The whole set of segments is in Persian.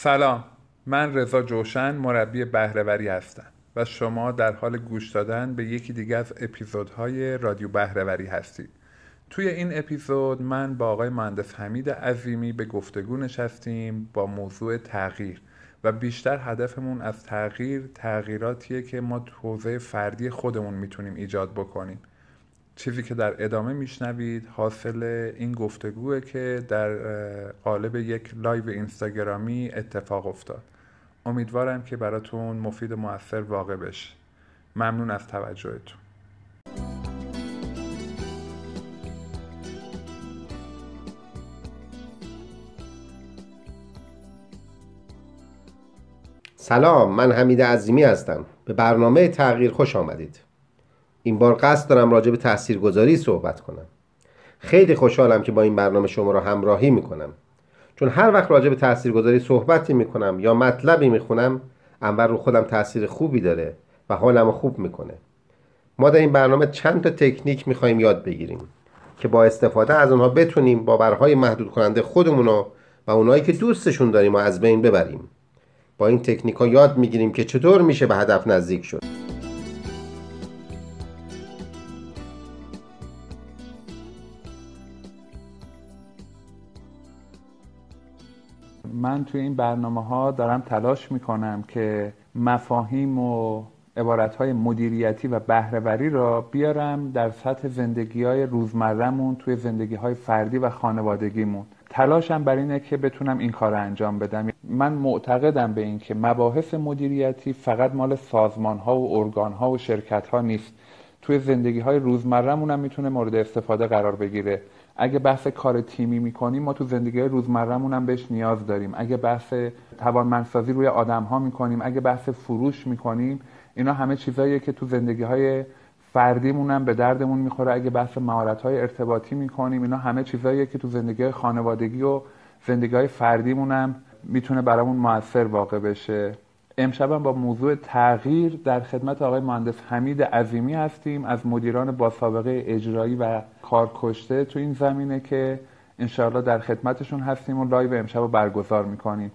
سلام من رضا جوشن مربی بهرهوری هستم و شما در حال گوش دادن به یکی دیگه از اپیزودهای رادیو بهرهوری هستید. توی این اپیزود من با آقای مهندس حمید عظیمی به گفتگو نشستیم با موضوع تغییر و بیشتر هدفمون از تغییر تغییراتیه که ما تو حوزه فردی خودمون می‌تونیم ایجاد بکنیم. چیزی که در ادامه میشنوید حاصل این گفتگوه که در قالب یک لایو اینستاگرامی اتفاق افتاد. امیدوارم که براتون مفید و موثر واقع بشه. ممنون از توجهتون. سلام من حمید عظیمی هستم. به برنامه تغییر خوش آمدید. این بار قصد دارم راجع به تاثیرگذاری صحبت کنم. خیلی خوشحالم که با این برنامه شما را همراهی می‌کنم. چون هر وقت راجع به تاثیرگذاری صحبتی می‌کنم یا مطلبی می‌خونم اول رو خودم تاثیر خوبی داره و حالم خوب می‌کنه. ما در این برنامه چند تا تکنیک می‌خوایم یاد بگیریم که با استفاده از اونها بتونیم باورهای محدود کننده خودمون و اونایی که دوستشون داریم و از بین ببریم. با این تکنیک ها یاد می‌گیریم که چطور میشه به هدف نزدیک شد. من توی این برنامه ها دارم تلاش می‌کنم که مفاهیم و عبارت های مدیریتی و بهرهوری را بیارم در سطح زندگی های روزمرهمون توی زندگی های فردی و خانوادگیمون. تلاشم بر اینه که بتونم این کار رو انجام بدم. من معتقدم به این که مباحث مدیریتی فقط مال سازمان ها و ارگان ها و شرکت ها نیست. توی زندگی های روزمرهمون هم می‌تونه مورد استفاده قرار بگیره. اگه بحث کار تیمی می‌کنیم ما تو زندگی روزمرهمون هم بهش نیاز داریم. اگه بحث توانمندسازی روی آدم ها می‌کنیم اگه بحث فروش می‌کنیم اینا همه چیزاییه که تو زندگی های فردیمون هم به دردمون می‌خوره. اگه بحث مهارت های ارتباطی می‌کنیم اینا همه چیزاییه که تو زندگی خانوادگی و زندگی های فردیمون هم می‌تونه برامون موثر واقع بشه. امشب با موضوع تغییر در خدمت آقای مهندس حمید عظیمی هستیم از مدیران با سابقه اجرایی و کارکشته تو این زمینه که انشاءالله در خدمتشون هستیم و لایو امشب رو برگزار می‌کنیم.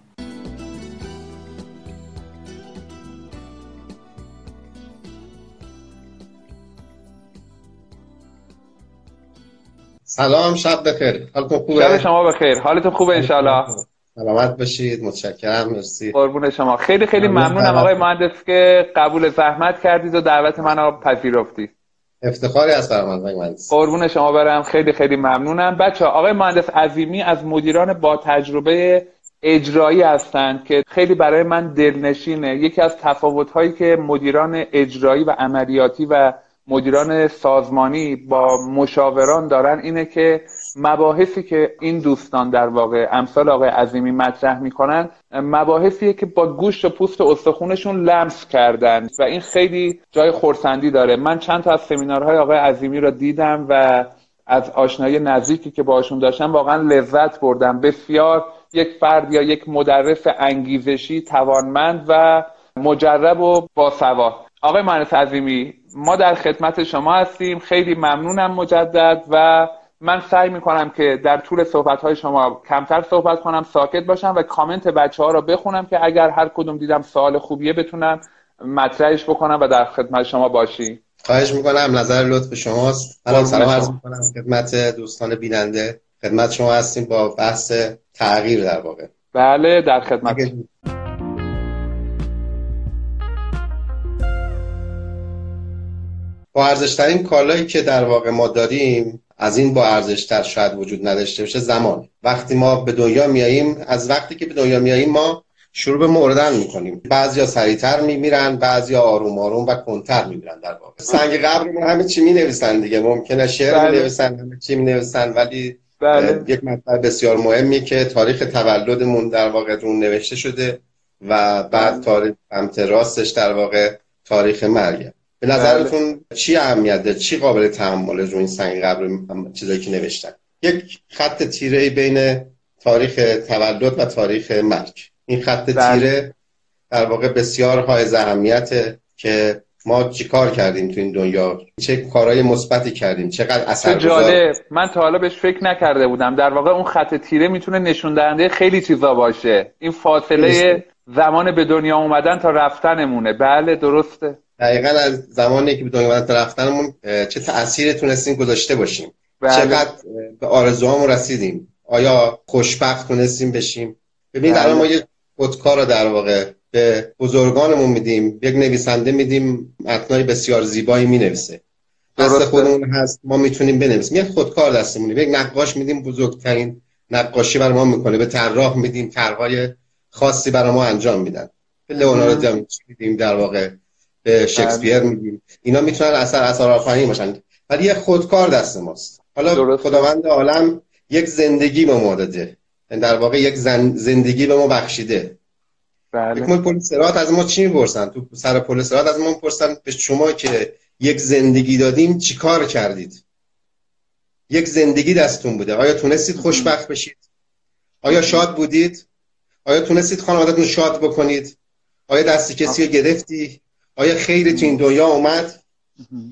سلام شب بخیر. حالتون خوبه؟ شب شما بخیر. حالتون خوبه انشالله سلامت باشید متشکرم مرسی. قربون شما. خیلی خیلی ممنونم آقای مهندس که قبول زحمت کردید و دعوت من رو پذیرفتید افتخاری از برام مهندس. قربون شما برم. خیلی خیلی ممنونم. بچه آقای مهندس عظیمی از مدیران با تجربه اجرایی هستند که خیلی برای من دلنشینه. یکی از تفاوت هایی که مدیران اجرایی و عملیاتی و مدیران سازمانی با مشاوران دارن اینه که مباحثی که این دوستان در واقع امثال آقای عظیمی مطرح می‌کنن مباحثیه که با گوشت و پوست و استخونشون لمس کردن و این خیلی جای خورسندی داره. من چند تا از سمینارهای آقای عظیمی را دیدم و از آشنایی نزدیکی که باشون داشتم واقعا لذت بردم. بسیار یک فرد یا یک مدرس انگیزشی توانمند و مجرب و باسواد آقای مهندس عظیمی ما در خدمت شما هستیم. خیلی ممنونم مجدد و من سعی می‌کنم که در طول صحبت های شما کمتر صحبت کنم ساکت باشم و کامنت بچه ها را بخونم که اگر هر کدوم دیدم سوال خوبیه بتونم مطرحش بکنم و در خدمت شما باشی. خواهش می‌کنم نظر لطف شماست. الان سلام عرض می‌کنم خدمت دوستان بیننده. خدمت شما هستیم با بحث تغییر در واقع. بله در خدمت. با ارزشترین کالایی که در واقع ما داریم از این با ارزشتر شاید وجود نداشته باشه زمان وقتی ما به دنیا میاییم از وقتی که به دنیا میاییم ما شروع به مردن می‌کنیم بعضیا سریعتر میمیرن بعضیا آروم آروم و کنتر میمیرن در واقع سنگ قبرمون همه چی می‌نویسن دیگه ممکنه شعر بله. می‌نویسن همه چی می‌نویسن ولی بله. یک مطلب بسیار مهمی که تاریخ تولدمون در واقع رو نوشته شده و بعد بله. تاریخ سمت راستش در واقع تاریخ مرگه به نظرتون بله. چی اهمیت داره چی قابل تحمل رو این سنگ قبر چیزایی که نوشتن؟ یک خط تیره بین تاریخ تولد و تاریخ مرگ. این خط بله. تیره در واقع بسیار های اهمیته که ما چی کار کردیم تو این دنیا؟ چه کارهای مثبتی کردیم؟ چقدر اثر جالب. من تا حالا بهش فکر نکرده بودم. در واقع اون خط تیره می‌تونه نشون دهنده خیلی چیزا باشه. این فاصله زمان به دنیا اومدن تا رفتنمونه. بله درسته. دقیقا از زمانی که به دنیا رفتنمون چه تأثیری تونستیم گذاشته باشیم. بله. چقدر به آرزوهامون رسیدیم. آیا خوشبخت تونستیم بشیم؟ ببینید الان ما یه خودکار رو در واقع به بزرگانمون میدیم یک نویسنده میدیم متنای بسیار زیبایی می‌نویسه. دست خودمون هست ما می‌تونیم بنویسیم. یک خودکار دستمون یک نقاش میدیم بزرگترین نقاشی برای ما می‌کنه. به طراح میدیم طرحهای خاصی برای ما انجام میدن. به لئوناردو داوینچی میدیم در واقع. به شکسپیر بله. میدیم اینا می‌تونن اثر اثر آفرین باشن. ولی یه خودکار دست ماست. حالا خداوند عالم یک زندگی به ما داده. یعنی در واقع یک زندگی به ما بخشیده. بله. یک پل سرات از ما چی می‌پرسن؟ تو سر پل سرات از ما می‌پرسن به شما که یک زندگی دادیم چیکار کردید؟ یک زندگی دستون بوده. آیا تونستید خوشبخت بشید؟ آیا شاد بودید؟ آیا تونستید خانوادتون شاد بکنید؟ آیا دست کسی رو گرفتی؟ آیا خیلی تو این دنیا اومد؟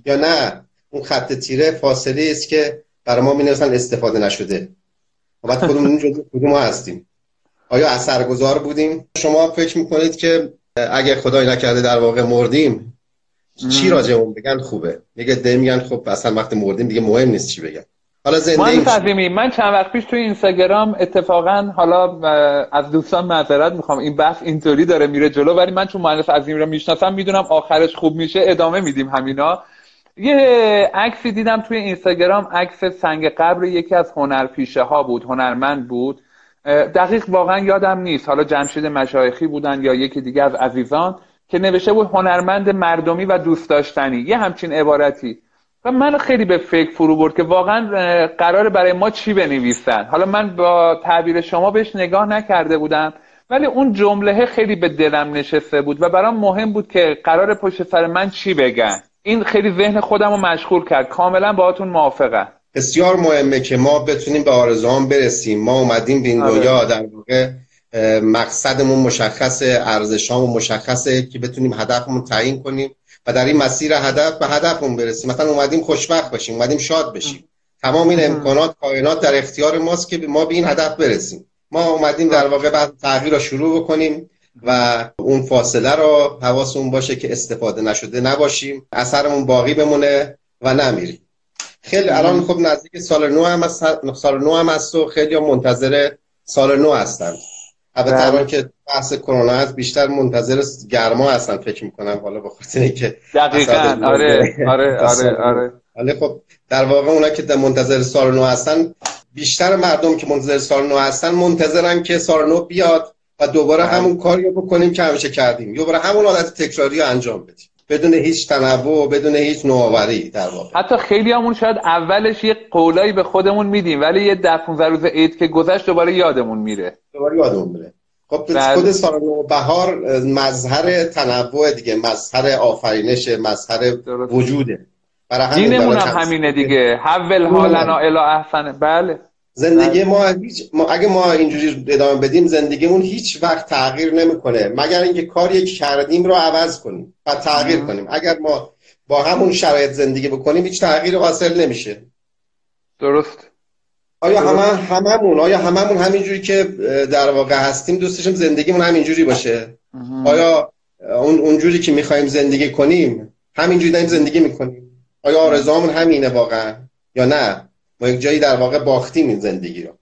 یا نه؟ اون خط تیره فاصله است که برای ما می استفاده نشده. و بعد خودمون جزء کدوم هستیم. آیا اثرگذار بودیم؟ شما فکر می‌کنید که اگر خدای نکرده در واقع مردیم چی راجعمون بگن؟ خوبه. میگه ده میگن خب اصلا وقت مردیم دیگه مهم نیست چی بگن. حالا زندگی من چند وقت پیش توی اینستاگرام اتفاقا حالا از دوستان معذرت می‌خوام. این بحث اینطوری داره میره جلو ولی من چون مهندس عظیمی رو می‌شناسم می‌دونم آخرش خوب میشه. ادامه میدیم همینا. یه عکسی دیدم توی اینستاگرام عکس سنگ قبر یکی از هنرپیشه ها بود هنرمند بود. دقیق واقعا یادم نیست. حالا جمشید مشایخی بودن یا یکی دیگه از عزیزان که نوشته بود هنرمند مردمی و دوست داشتنی. یه همچین عبارتی. و من خیلی به فکر فرو برد که واقعا قرار برای ما چی بنویسن. حالا من با تعبیر شما بهش نگاه نکرده بودم ولی اون جمله خیلی به دلم نشسته بود و برام مهم بود که قرار پشت سر من چی بگن. این خیلی ذهن خودم رو مشغول کرد. کاملا باهاتون موافقم. بسیار مهمه که ما بتونیم به آرزوان برسیم. ما اومدیم به این آره. دنیا در واقع مقصدمون مشخصه ارزشامون مشخصه که بتونیم هدفمون تعیین کنیم. و در این مسیر هدف به هدفمون برسیم. مثلا اومدیم خوشبخت باشیم اومدیم شاد بشیم. تمام این امکانات کائنات در اختیار ماست که ما به این هدف برسیم. ما اومدیم در واقع بعد تغییر رو شروع بکنیم و اون فاصله رو حواسمون باشه که استفاده نشده نباشیم. اثرمون باقی بمونه و نمیریم. خیلی الان خب نزدیک سال نو هم سال نو هم هست و خیلی منتظر سال نو هستن. البته بله. که بحث کرونا هست بیشتر منتظر گرما هستن فکر می‌کنم. حالا به خاطر اینکه دقیقاً. آره آره آره آره. ولی خب در واقع اونا که در منتظر سال نو هستن بیشتر مردم که منتظر سال نو هستن منتظرن که سال نو بیاد و دوباره بله. همون کاری رو بکنیم که همیشه کردیم. دوباره همون عادت تکراری رو انجام بدیم. بدون هیچ تنوع بدون هیچ نوآوری در واقع. حتی خیلی همون شاید اولش یه قولایی به خودمون میدیم ولی یه ده 15 روز عید که گذشت دوباره یادمون میره. دوباره یادمون میره. خب بله. خود سال بهار مظهر تنوع دیگه مظهر آفرینش مظهر وجوده. برای همین هم همینه دیگه. حول حالنا الی احسن. بله. زندگی بله. ما هیچ ما اگه ما اینجوری ادامه بدیم زندگیمون هیچ وقت تغییر نمی‌کنه. مگر اینکه کاری که کردیم رو عوض کنیم و تغییر کنیم. اگر ما با همون شرایط زندگی بکنیم هیچ تغییر حاصل نمیشه. درست. آیا همه هممون آیا هممون همینجوری که در واقع هستیم دوستشم زندگیمون همینجوری باشه؟ آیا اون اونجوری که می‌خوایم زندگی کنیم همینجوری داریم زندگی می‌کنیم؟ آیا آرزوامون همینه واقعا؟ یا نه؟ ما یک جایی در واقع باختیم این زندگی رو.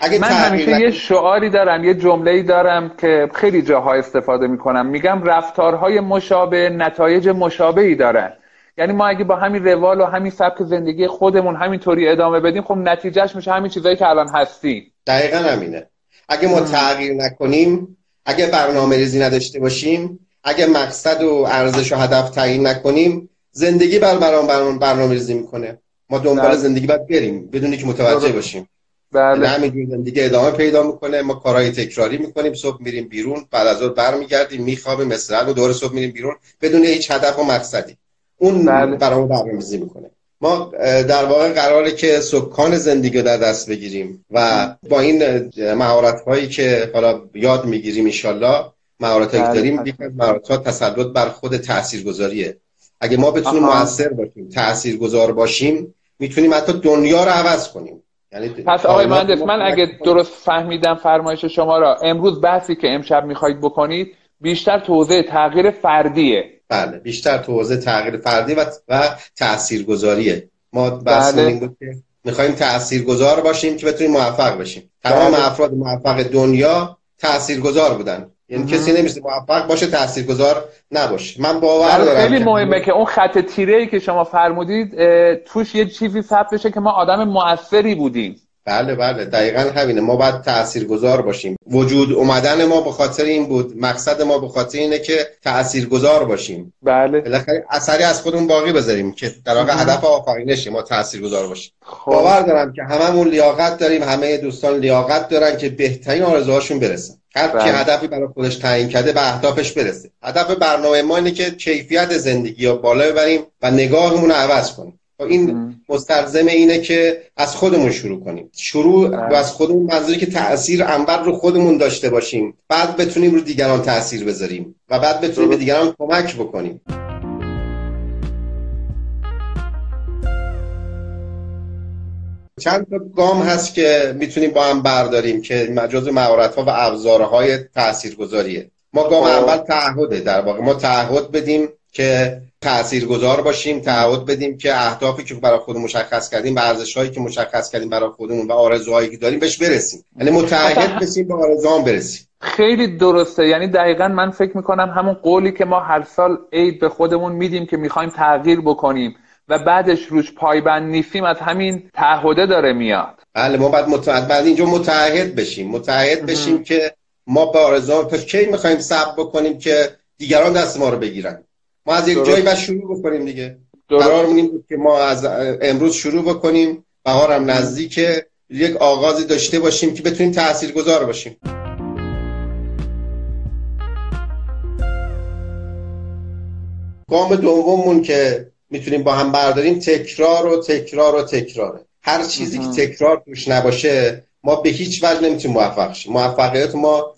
اگه من همیشه یه شعاری دارم یه جمله دارم که خیلی جاها استفاده می‌کنم. میگم رفتارهای مشابه نتایج مشابهی دارن. یعنی ما اگه با همین روال و همین سبک زندگی خودمون همینطوری ادامه بدیم خب نتیجهش میشه همین چیزایی که الان هستیم. دقیقا همینه. اگه ما تغییر نکنیم اگه برنامه ریزی نداشته باشیم اگه مقصد و ارزش و هدف تعیین نکنیم زندگی بر برنامه برنامه ریزی می‌کنه. ما دنبال بله. زندگی باید بریم بدونی که متوجه باشیم. بله. همینجور زندگی ادامه پیدا می‌کنه ما کارهای تکراری می‌کنیم صبح میریم بیرون بعد از ظهر برمیگردیم میخوابیم مثل و دور صبح میریم بیرون بدون هیچ هدف و مقصدی. اون بله. برامون برنامه‌ریزی می‌کنه. ما در واقع قراره که سکان زندگی رو در دست بگیریم و با این مهارت هایی که حالا یاد می‌گیریم انشالله مهارت هایی بله. داریم یک از مهارت ها تسلط بر خود تاثیرگذاریه. اگه ما بتونیم موثر باشیم تاثیرگذار باشیم می‌تونیم حتی دنیا رو عوض کنیم. یعنی پس آقای مهندس من اگه درست فهمیدم فرمایش شما را امروز بحثی که امشب می‌خواهید بکنید بیشتر توضیح تغییر فردیه. بله بیشتر توضیح تغییر فردی و, و تاثیرگذاریه ما بحث بله. می‌خوایم تاثیرگذار باشیم که بتونیم موفق بشیم. تمام بله. افراد موفق دنیا تاثیرگذار بودن. یعنی کسی نمیشه موفق باشه تاثیرگذار نباشه. من باور دارم خیلی مهمه که اون خط تیره ای که شما فرمودید توش یه چیزی ثبت بشه که ما آدم موثری بودیم. بله بله. دقیقا همینه. ما باید تاثیرگذار باشیم. وجود اومدن ما به خاطر این بود مقصد ما به خاطر اینه که تاثیرگذار باشیم. بله. بالاخره اثری از خودمون باقی بذاریم که در واقع هدف آفرینشه ما تاثیرگذار باشیم. خب. باور دارم که هممون لیاقت داریم. همه دوستان لیاقت دارن که بهترین آرزوهاشون برسن. هر بله. که هدفی برای خودش تعیین کرده به اهدافش برسه. هدف برنامه ما اینه که کیفیت زندگی رو بالا ببریم و نگاهمون رو عوض کنیم. خب این مستلزم اینه که از خودمون شروع کنیم. شروع و از خودمون منظوری که تاثیر انبر رو خودمون داشته باشیم. بعد بتونیم رو دیگران تاثیر بذاریم و بعد بتونیم به دیگران کمک بکنیم. چند تا گام هست که می‌تونیم با هم برداریم که جز مهارت ها و ابزارهای تاثیرگذاریه. ما گام خب. اول تعهده در واقع. ما تعهد بدیم که گذار باشیم تعهد بدیم که اهدافی که برای خود مشخص کردیم و هایی که مشخص کردیم برای خودمون و آرزوهایی که داریم بهش برسیم. یعنی متعهد بشیم به آرزوهام برسیم. خیلی درسته. یعنی دقیقا من فکر می‌کنم همون قولی که ما هر سال عید به خودمون میدیم که می‌خوایم تغییر بکنیم. و بعدش روش پایبند نیستیم از همین تعهده داره میاد. بله ما باید متعهد بعد اینجا متعهد بشیم. متعهد بشیم که ما به آرزوام تا کی می‌خوایم صبر بکنیم که دیگران دست ما رو بگیرن؟ ما از یک جایی باید شروع بکنیم دیگه. قرار بود که ما از امروز شروع بکنیم. بهارم نزدیک یک آغازی داشته باشیم که بتونیم تاثیرگذار باشیم. گام دوممون که می‌تونیم با هم برداریم. تکرار و تکرار و تکراره. هر چیزی که تکرار توش نباشه ما به هیچ وجه نمی‌تونیم موفق شیم. موفقیت ما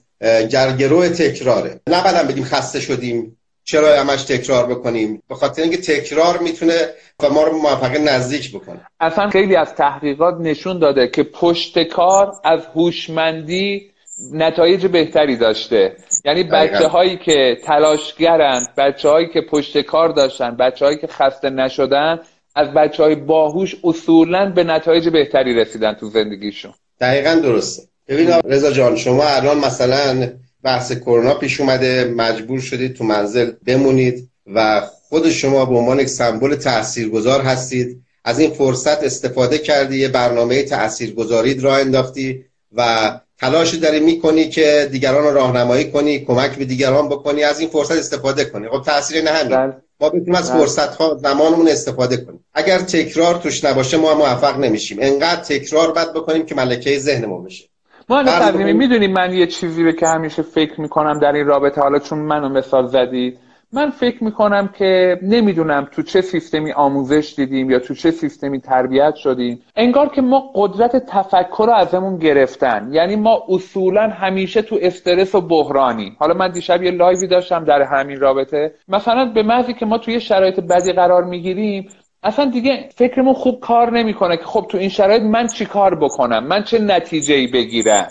گرگرو تکراره. نه بعدم بگیم خسته شدیم. چرا همش تکرار بکنیم؟ به خاطر اینکه تکرار می‌تونه و ما رو موفق نزدیک بکنه. اصلا خیلی از تحقیقات نشون داده که پشت کار از هوشمندی نتایج بهتری داشته. یعنی بچه هایی که تلاشگرند بچه هایی که پشت کار داشتن بچه هایی که خسته نشدن از بچه های باهوش اصولا به نتایج بهتری رسیدن تو زندگیشون. دقیقا درسته. ببین رضا جان شما الان مثلا بحث کرونا پیش اومده مجبور شدید تو منزل بمونید و خود شما به عنوان یک سمبل تاثیرگذار هستید. از این فرصت استفاده کردی یه برنامه تاثیرگذاری را انداختی و تلاشی داری می‌کنی که دیگران رو راهنمایی کنی کمک به دیگران بکنی از این فرصت استفاده کنی. خب تاثیر نه همین. بله. ما بتونیم از بله. فرصت ها زمانمون استفاده کنیم. اگر تکرار توش نباشه ما موفق نمیشیم. انقدر تکرار بد بکنیم که ملکه ذهنمون بشه. ما تقریبا می‌دونیم من یه چیزی رو که همیشه فکر می‌کنم در این رابطه حالا چون منو مثال زدید من فکر می‌کنم که نمی‌دونم تو چه سیستمی آموزش دیدیم یا تو چه سیستمی تربیت شدیم. انگار که ما قدرت تفکر رو ازمون گرفتن. یعنی ما اصولا همیشه تو استرس و بحرانی حالا من دیشب یه لایوی داشتم در همین رابطه. مثلا به محضی که ما توی شرایط بدی قرار می‌گیریم اصلا دیگه فکرمون خوب کار نمی‌کنه که خب تو این شرایط من چی کار بکنم؟ من چه نتیجه ای بگیرم؟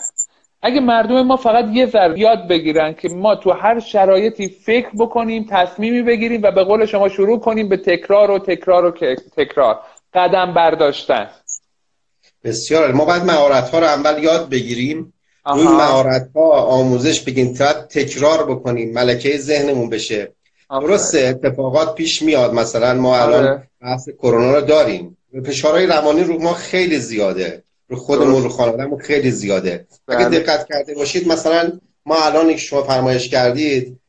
اگه مردم ما فقط یه ذره یاد بگیرن که ما تو هر شرایطی فکر بکنیم تصمیمی بگیریم و به قول شما شروع کنیم به تکرار و تکرار و تکرار قدم برداشتن. بسیار ما باید مهارت ها رو اول یاد بگیریم. روی مهارت ها آموزش بگیم. تکرار بکنیم. ملکه ذهنمون بشه. درسته اتفاقات پیش میاد. مثلا ما الان آره. بحث کرونا رو داریم. فشارهای روانی رو ما خیلی زیاده. رو خودمون رو خانوادهمون خیلی زیاده. اگه بله. دقت کرده باشید مثلا ما الان که شما فرمایش کردید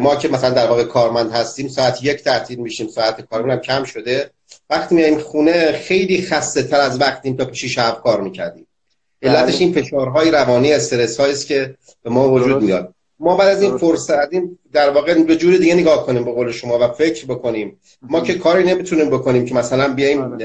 ما که مثلا در واقع کارمند هستیم ساعت یک تعطیل میشیم ساعت کارمون هم کم شده. وقتی میایم خونه خیلی خسته تر از وقتی تا پیش شب کار می‌کردیم. علتش بله. این فشارهای روانی استرس هایی است که به ما وجود میاد. ما بعد از این فرصت در واقع به جور دیگه نگاه کنیم به قول شما و فکر بکنیم. ما که کاری نمی‌تونیم بکنیم که مثلا بیایم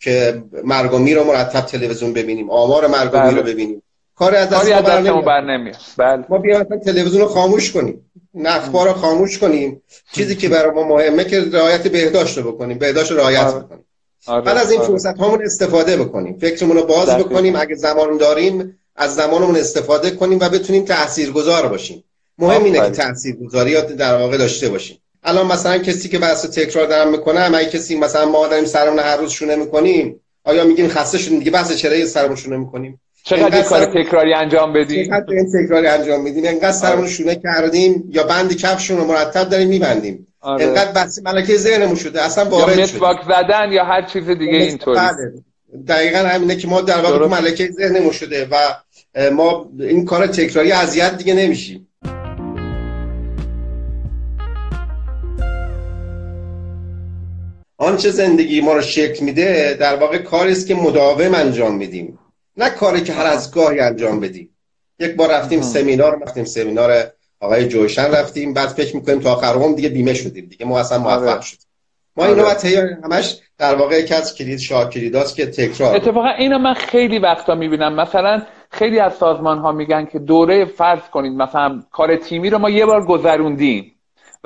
که مرگومی رو مرتب تلویزیون ببینیم آمار مرگومی رو بله. ببینیم. کاری از دست ما بر نمیاد. بله. ما بیایم تلویزیون رو خاموش کنیم. نخبار رو خاموش کنیم. چیزی که برای ما مهمه که رعایت بهداشت رو بکنیم بهداشت رو رعایت آره. بکنیم. آره. بعد از این آره. فرصت هامون استفاده بکنیم. فکرمون رو باز بکنیم. اگه زمان داریم از زمانمون استفاده کنیم و بتونیم تاثیرگذار باشیم. مهم اینه که تاثیرگذاری در واقع داشته باشیم. الان مثلا کسی که بحث تکرار دارم می‌کنه اگه کسی مثلا ما داریم سرمون هر روز شونه می‌کنیم آیا میگیم خسته شدیم؟ دیگه بحث چرا سرمون شونه می‌کنیم؟ چقدر کار تکراری انجام بدیم؟ چقدر این تکراری انجام میدیم؟ انقدر سرمون آره. شونه کردیم یا بند کفشون رو مرتب داریم میبندیم. آره. انقدر بس ملکه ذهنمون شده اصلا وارد شده. یا زدن یا هر چیز دیگه اینطوری. بله. دقیقا همینه که ما در واقع ملکه ذهنمون شده و ما این کار تکراری اذیت دیگه نمیشیم. آنچه زندگی ما رو شکل میده در واقع کاری است که مداوم انجام میدیم. نه کاری که هر از گاهی انجام بدیم. یک بار رفتیم سمینار رفتیم سمینار آقای جوشن رفتیم. بعد فکر می‌کنیم تا آخر هم دیگه بیمه شدیم. دیگه ما اصلا موفق آره. شدیم ما اینو آره. همش در واقع یکی از کلید شاه کلیداست که تکرار اتفاقا اینو من خیلی وقتا می‌بینم. مثلا خیلی از سازمان ها میگن که دوره فرض کنید. مثلا کار تیمی رو ما یه بار گذروندیم.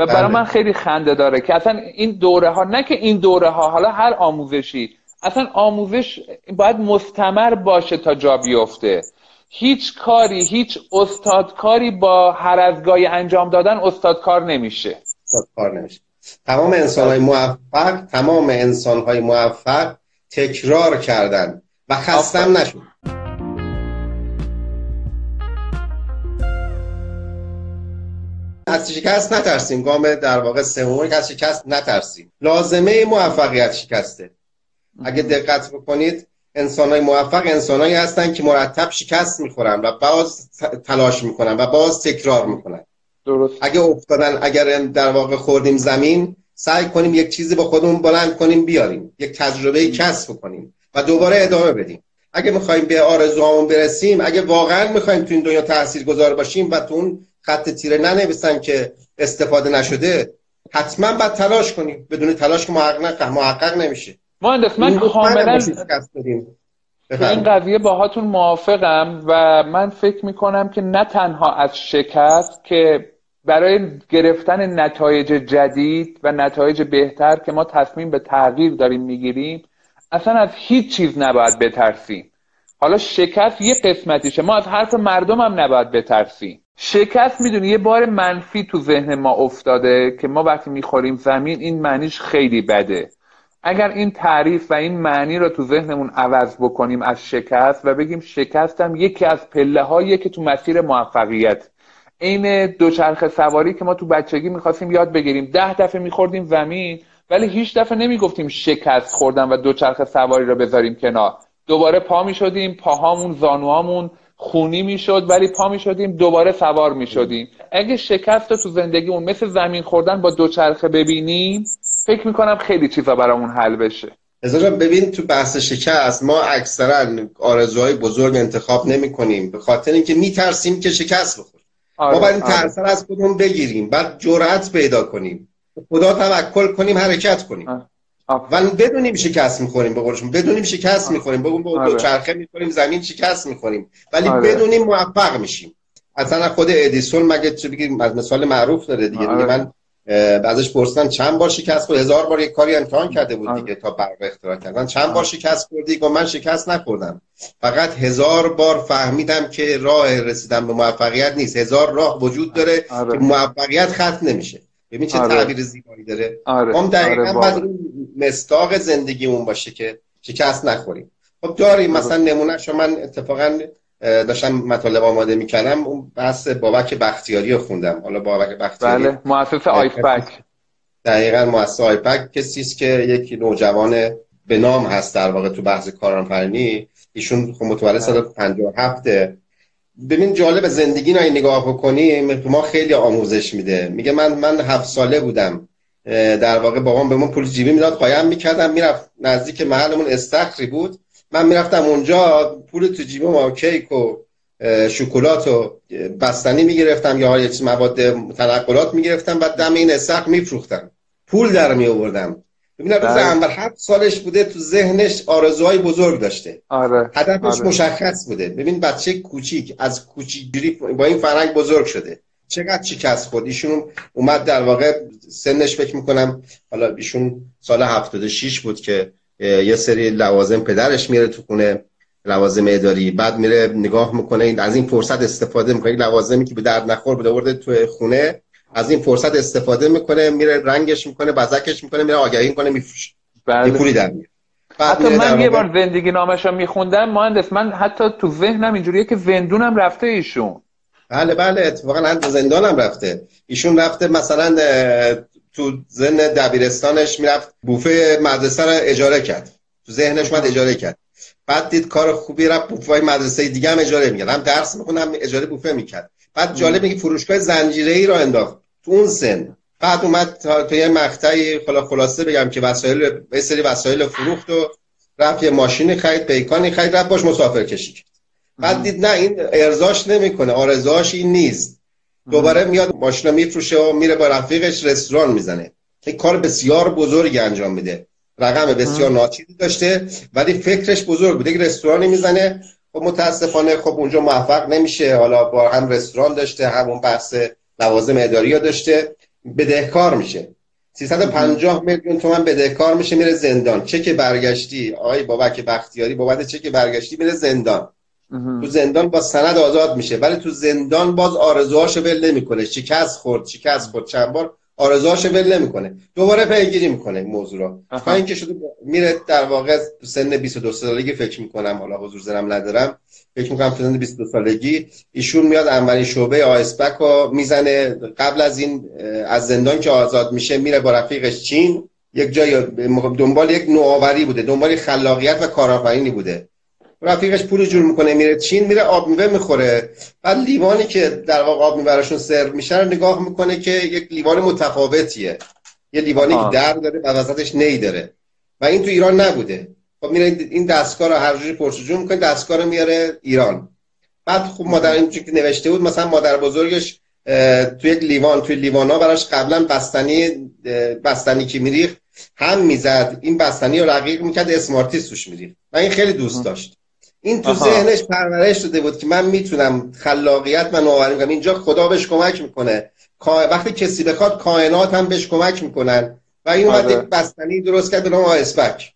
و برای بله. من خیلی خنده داره که اصلا این دوره ها نه که این دوره ها حالا هر آموزشی اصلا آموزش باید مستمر باشه تا جا بیفته. هیچ کاری هیچ استادکاری با هر از گاهی انجام دادن استادکار نمیشه. استادکار نمیشه. تمام انسان های موفق تمام انسان های موفق تکرار کردن و خستم نشد. از شکست نترسیم. گام در واقع سومی که از شکست نترسیم. لازمه موفقیت شکسته. اگه دقت بکنید انسان های موفق انسانهایی هستن که مرتب شکست می‌خورن و باز تلاش می‌کنن و باز تکرار می‌کنن. درست. اگه افتادن اگر در واقع خوردیم زمین سعی کنیم یک چیزی با خودمون بلند کنیم بیاریم. یک تجربه کسب کنیم و دوباره ادامه بدیم. اگه می‌خوایم به آرزوهامون برسیم اگه واقعا می‌خوایم تو این دنیا تاثیرگذار باشیم و تو اون خط تیره ننویسن که استفاده نشده حتما باید تلاش کنیم. بدون تلاش که محقق, محقق نمیشه. مهندس من کاملا این قضیه باهاتون موافقم و من فکر می‌کنم که نه تنها از شکست که برای گرفتن نتایج جدید و نتایج بهتر که ما تصمیم به تغییر داریم می‌گیریم اصلا از هیچ چیز نباید بترسیم. حالا شکست یه قسمتیشه. ما از حرف مردم هم نباید بترسیم. شکست می‌دونی یه بار منفی تو ذهن ما افتاده که ما وقتی می‌خوریم زمین این معنیش خیلی بده. اگر این تعریف و این معنی رو تو ذهنمون عوض بکنیم از شکست و بگیم شکستم یکی از پله هایی که تو مسیر موفقیت. عین دوچرخه سواری که ما تو بچگی می‌خواستیم یاد بگیریم. ده دفعه میخوردیم زمین ولی هیچ دفعه نمی‌گفتیم شکست خوردم و دوچرخه سواری رو بذاریم کنار. دوباره پا می‌شدیم پاهامون زانوهامون خونی می‌شد ولی پا می‌شدیم دوباره سوار می‌شدیم اگه شکست رو تو زندگیمون مثل زمین خوردن با دوچرخه ببینیم فکر می‌کنم خیلی چیزا برامون حل بشه. ازا ببین تو بحث شکست ما اکثرا آرزوهای بزرگ انتخاب نمی کنیم به خاطر اینکه میترسیم که شکست بخوریم. آره، ما باید این آره. ترس از خودمون بگیریم بعد جرأت پیدا کنیم. خدا توکل کنیم حرکت کنیم. و بدونیم شکست می‌خوریم به قولشون بدونیم شکست می‌خوریم. بگم با آره. چرخه می‌خوریم زمین شکست می‌خوریم. ولی آره. بدونیم موفق میشیم. اصلا خود ادیسون مگه چه بگیم از مثال معروف داره دیگه, دیگه من ازش پرسیدم چند بار شکست خورد؟ هزار بار یک کاری امتحان کرده بود دیگه تا برق اختراع کردن چند بار شکست خوردی؟ و من شکست نخوردم. فقط هزار بار فهمیدم که راه رسیدن به موفقیت نیست. هزار راه وجود داره آره. که موفقیت ختم نمیشه. ببین چه آره. تعبیر زیبایی داره. آره. هم دقیقا آره باید مستاق زندگیمون باشه که شکست نخوریم. خب داریم مثلا نمونه شما من اتفاقا داشتم مطالب آماده می‌کردم. اون بحث بابک بختیاری رو خوندم. حالا بابک بختیاری بله مؤسس آیپک دقیقا مؤسس آیپک کسی است که یک نوجوان به نام هست در واقع تو بحث کارآفرینی. ایشون خب متولد سال 57 ببین جالب زندگی رو نگاه بکنیم ما خیلی آموزش میده. میگه من من هفت ساله بودم. در واقع بابام به من پول جیبی می‌داد قایم می‌کردم می‌رفت نزدیک محلمون استخری بود. من می‌رفتم اونجا پول تو جیبم و کیک و شکلات و بستنی می‌گرفتم یا یه مواد تنقلات می‌گرفتم. بعد دم این استخر میفروختم. پول در می ببین روز بله. هفت سالش بوده تو ذهنش آرزوهای بزرگ داشته آره. هدفش آره. مشخص بوده ببین بچه کوچیک از کوچیکگیری با این فرنگ بزرگ شده چقدر شکست خورد ایشون اومد در واقع سنش فکر می‌کنم حالا ایشون سال 76 بود که یه سری لوازم پدرش میره تو خونه لوازم اداری بعد میره نگاه می‌کنه از این فرصت استفاده می‌کنه لوازمی که به درد نخور بوده ورده تو خونه از این فرصت استفاده می‌کنه میره رنگش می‌کنه بزکش می‌کنه میره آگهی می‌کنه میفروشه. بله. پولی در میاره. حتی من یه بار زندگی نامش رو میخوندم مهندس من حتی تو ذهنم اینجوریه که زندونم رفته ایشون. بله بله اتفاقا هم زندانم رفته. ایشون رفته مثلا تو زن دبیرستانش می‌رفت بوفه مدرسه رو اجاره کرد. تو ذهنش من اجاره کرد. بعد دید کار خوبی رفت بوفه مدرسه دیگه هم اجاره می‌کرد. هم درس میخوندم اجاره بوفه می‌کرد. بعد جالب میگه فروشگاه زنجیره ای را انداخت. تو اون سن. بعد اومد تا, یه مقطعی خلا خلاصه بگم که وسایل به سری وسایل فروخت و رفت یه ماشینی خرید پیکانی خرید رفت باش مسافر کشی کرد. بعد دید نه این ارزاش نمی‌کنه آرزاش این نیست. دوباره میاد ماشینا میفروشه و میره با رفیقش رستوران می‌زنه. این کار بسیار بزرگی انجام میده. رقم بسیار ناچیزی داشته ولی فکرش بزرگ بوده که رستورانی می‌زنه خب متاسفانه خب اونجا موفق نمیشه. حالا با هم رستوران داشته همون بحث لوازم اداری داشته. بدهکار میشه. 350 میلیون تومن بدهکار میشه میره زندان. چه که برگشتی. آقای بابک بختیاری بابت چه که برگشتی میره زندان. تو زندان با سند آزاد میشه. ولی تو زندان باز آرزوهاشو ول نمی‌کنه. شکست خورد شکست خورد. چند بار آرزوهاشو ول نمی‌کنه. دوباره پیگیری می‌کنه این موضوع رو. تا اینکه شده میره در واقع تو سن 22 سالگی فکر می‌کنم حالا حضور زنم ندارم فکر می‌کنم سن 22 سالگی ایشون میاد اولین شعبه آیسپک رو می‌زنه. قبل از این از زندان که آزاد میشه میره با رفیقش چین. یک جای دنبال یک نوآوری بوده دنبال خلاقیت و کارآفرینی بوده. رفیقش پول جور می‌کنه میره چین میره آب میوه می‌خوره. بعد لیوانی که در واقع آب میوه سرو میشه رو نگاه می‌کنه که یک لیوان متفاوتیه. یه لیوانی که در داره و وسطش نی داره. و این تو ایران نبوده. خب میره این دستگاه رو هر جوری پرسجو می‌کنه دستگاه رو میاره ایران. بعد خب مادر اینجوری که نوشته بود مثلا مادر بزرگش تو یک لیوان توی لیوانا براش قبلا بستنی بستنی که میریخت هم می‌زد این بستنی رو رقیق می‌کرد اسمارتیس توش میریخت. و این خیلی دوست داشت. این تو ذهنش پرورش داده بود که من می‌تونم خلاقیت و نوآوری کنم. اینجا خدا بهش کمک می‌کنه. وقتی کسی بخواد کائنات هم بهش کمک می‌کنن. و این اومد آره. یک بستنی درست کرد به نام آسپک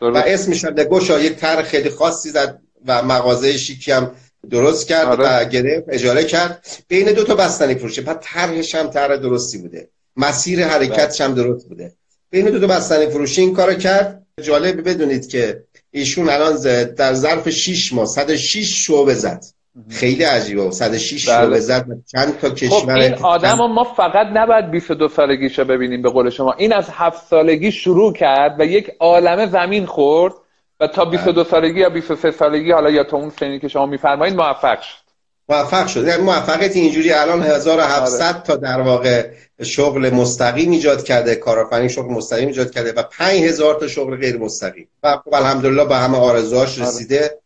و اسمش گوشا یک طرح خیلی خاصی زد و مغازه شیکی هم درست کرد آره. و گرفت اجاره کرد. بین دو تا بستنی فروشه بعد طرحش هم طرح درستی بوده. مسیر حرکتش هم درست بوده. بین دو تا بستنی فروشی این کارو کرد. جالب بدونید که ایشون الان در ظرف 6 ماه 106 شعبه زد خیلی عجیبه 106 بله. شعبه زد چند تا کشور خب این آدم ما فقط نباید 22 سالگیشو ببینیم به قول شما این از 7 سالگی شروع کرد و یک عالم زمین خورد و تا 22 بله. سالگی یا 23 سالگی حالا یا تا اون سنی که شما میفرمایید موفق شد موفق شد یعنی موفقیت اینجوری الان 1700 آره. تا در واقع شغل مستقیم ایجاد کرده کارآفرین شغل مستقیم ایجاد کرده و 5000 تا شغل غیر مستقیم و خب الحمدلله با همه آرزوهاش آره. رسیده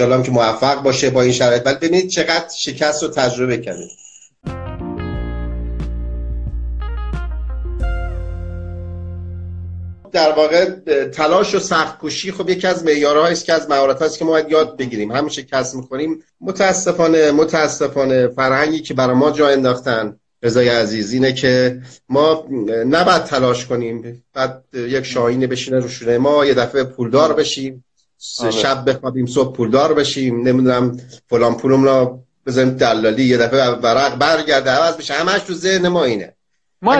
ان که موفق باشه با این شرایط ولی ببینید چقدر شکست رو تجربه کرده در واقع تلاش و سخت کوشی خب یکی از معیارهایی است که از مهارت است که ما باید یاد بگیریم. همیشه کسب می‌کنیم. متاسفانه متاسفانه فرهنگی که برای ما جا انداختن رضای عزیز اینه که ما نباید تلاش کنیم. بعد یک شاهینه بشینه رو ما یه دفعه پولدار بشیم. آره. شب. بخوابیم صبح پولدار بشیم. نمی‌دونم فلان پولم را بزنیم دلالی یه دفعه ورق برگرده عوض بشه. همش تو ذهن ما اینه. ما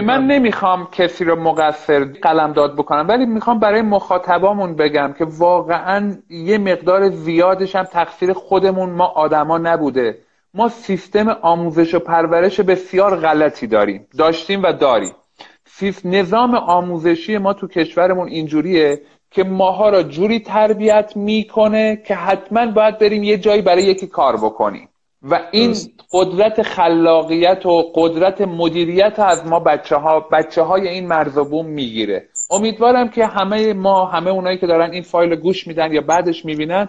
من نمی‌خوام کسی رو مقصر قلم داد بکنم ولی می‌خوام برای مخاطبامون بگم که واقعا یه مقدار زیادش هم تقصیر خودمون ما آدما نبوده. ما سیستم آموزش و پرورش بسیار غلطی داریم. داشتیم و داریم. نظام آموزشی ما تو کشورمون اینجوریه که ماها را جوری تربیت می‌کنه که حتما باید بریم یه جایی برای یکی کار بکنیم. و این قدرت خلاقیت و قدرت مدیریت از ما بچه ها بچه های این مرزبون می‌گیره. امیدوارم که همه ما همه اونایی که دارن این فایل گوش میدن یا بعدش می‌بینن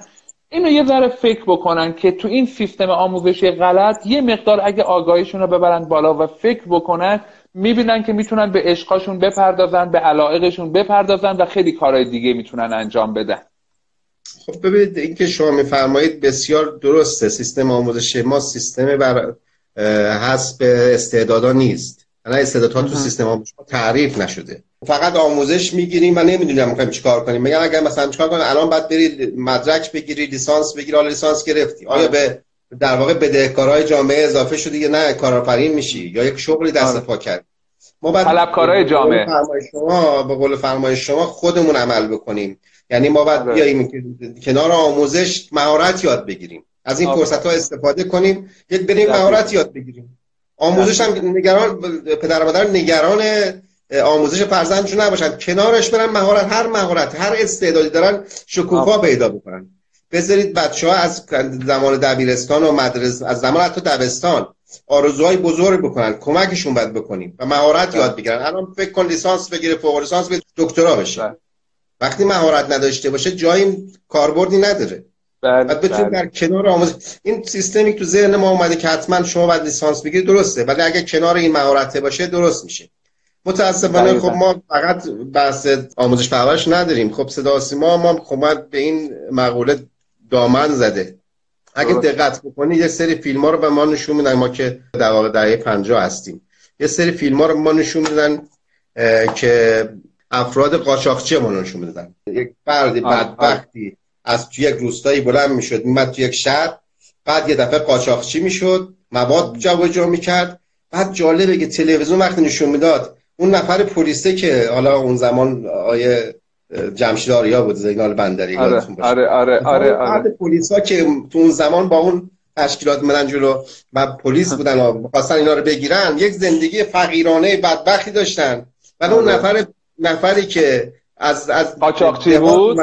اینو یه ذره فکر بکنن که تو این سیستم آموزشی غلط یه مقدار اگه آگاهیشون رو ببرن بالا و فکر بکنن می‌بینن که می‌تونن به عشقاشون بپردازن به علایقشون بپردازن و خیلی کارهای دیگه می‌تونن انجام بدن. خب ببینید این که شما میفرمایید بسیار درسته سیستم آموزش ما سیستم بر حسب استعدادا نیست. الان استعدادها تو سیستم آموزش تعریف نشده. فقط آموزش می‌گیریم و نمی‌دونیم می‌خوایم چیکار کنیم. میگن اگر مثلا چیکار کنیم؟ الان باید بری مدرک بگیری لیسانس بگیری حالا لیسانس گرفتی. آیا به در واقع بدهکارهای جامعه اضافه شدی یا نه؟ کارآفرین میشی یا یک شغلی دست پا کرد ما بعد طلبکارای جامعه. شما به قول فرمایش شما خودمون عمل بکنیم. یعنی ما باید آره. بیاییم کنار آموزش مهارت یاد بگیریم. از این فرصت ها استفاده کنیم یک بریم مهارت یاد بگیریم. آموزش هم نگران پدر مادر نگران آموزش فرزندشون نباشن. کنارش برن مهارت هر مهارت هر استعدادی دارن شکوفا پیدا بکنن. بذارید بچه ها از زمان دبیرستان و مدرسه از زمان حتی دبستان آرزوهای بزرگ بکنن کمکشون باید بکنیم و مهارت. یاد بگیرن. الان فکر کن لیسانس بگیره فوق لیسانس بگیره دکترا بشه. وقتی مهارت نداشته باشه جایی کاربردی نداره. بعد بله، بتونید در کنار آموزش این سیستمی تو ذهن ما اومده که حتما شما باید لیسانس بگیرید درسته ولی اگه کنار این مهارت باشه درست میشه. متاسفانه خب ما فقط بحث آموزش پرورش نداریم. خب صدا سیما ما خب به این مقوله دامن زده. اگه دقت بکنید یه سری فیلم ها رو به ما نشون میدن. ما که در واقع دهه 50 هستیم. یه سری فیلم ها رو ما نشون میدن که افراد قاچاقچی ما نشون میدن یک فردی بدبختی از توی یک روستایی بلند می‌شد میمد توی یک شهر بعد یه دفعه قاچاقچی می‌شد مواد جابجا می‌کرد. بعد جالبه که تلویزیون وقتی نشون می‌داد اون نفر پلیسه که حالا اون زمان آیه جمشید آریا بود زینال بندری آره آره آره آره, آره. پلیسا که تو اون زمان با اون تشکیلات مدن جلو و پلیس بودن و می‌خواستن اینا رو بگیرن یک زندگی فقیرانه بدبختی داشتن. ولی اون آره. نفر نفری که از از قاچاقچی بود؟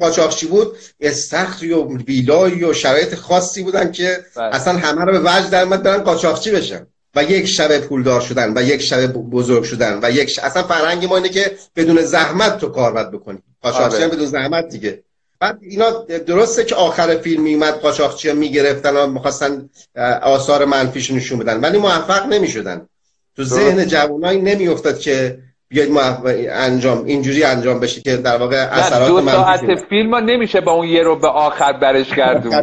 قاچاقچی بود استخری و ویلای و شرایط خاصی بودن که بله. اصلا همه رو به وجد در اومد برن قاچاقچی بشن. و یک شب پولدار شدن و یک شب بزرگ شدن و یک ش... اصلا فرهنگ ما اینه که بدون زحمت تو کار باید بکنی. قاچاقچی آره. بدون زحمت دیگه. بعد اینا درسته که آخر فیلم میومد قاچاقچی ها می‌گرفتن و می‌خواستن آثار منفیش نشون بدن ولی موفق نمی‌شدن. تو ذهن جوانایی نمیافتاد که بیاید ما انجام اینجوری انجام بشه که در واقع اثرات دو ساعت فیلم ها نمیشه با اون یه رو به آخر برش گردون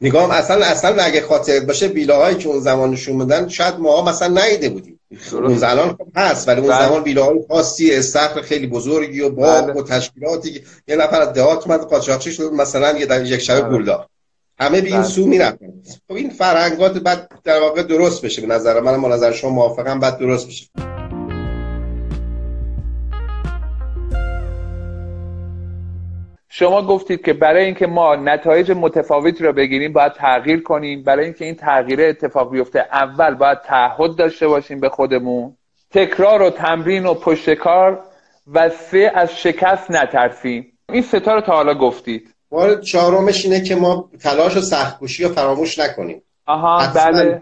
نگاه اصلا اصلا اگه خاطر باشه بیلاهایی که اون زمان نشون میدن شاید ما مثلا نیده بودیم اون زمان خب هست ولی اون بله. زمان بیلاهای خاصی استخر خیلی بزرگی و باغ بله. و تشکیلاتی یه نفر از دهات اومد قاچاقچی شد مثلا یه در یک شب بله. همه به این. سو می‌رفتن خب این فرهنگات بعد در واقع درست بشه به نظر من با نظر شما موافقم بعد درست بشه شما گفتید که برای اینکه ما نتایج متفاوتی رو بگیریم باید تغییر کنیم. برای اینکه این تغییر اتفاق بیفته اول باید تعهد داشته باشیم به خودمون. تکرار و تمرین و پشتکار و سه از شکست نترسیم. این ستا رو تا حالا گفتید. مورد چهارمش اینه که ما تلاش و سختکوشی رو فراموش نکنیم. آها بله.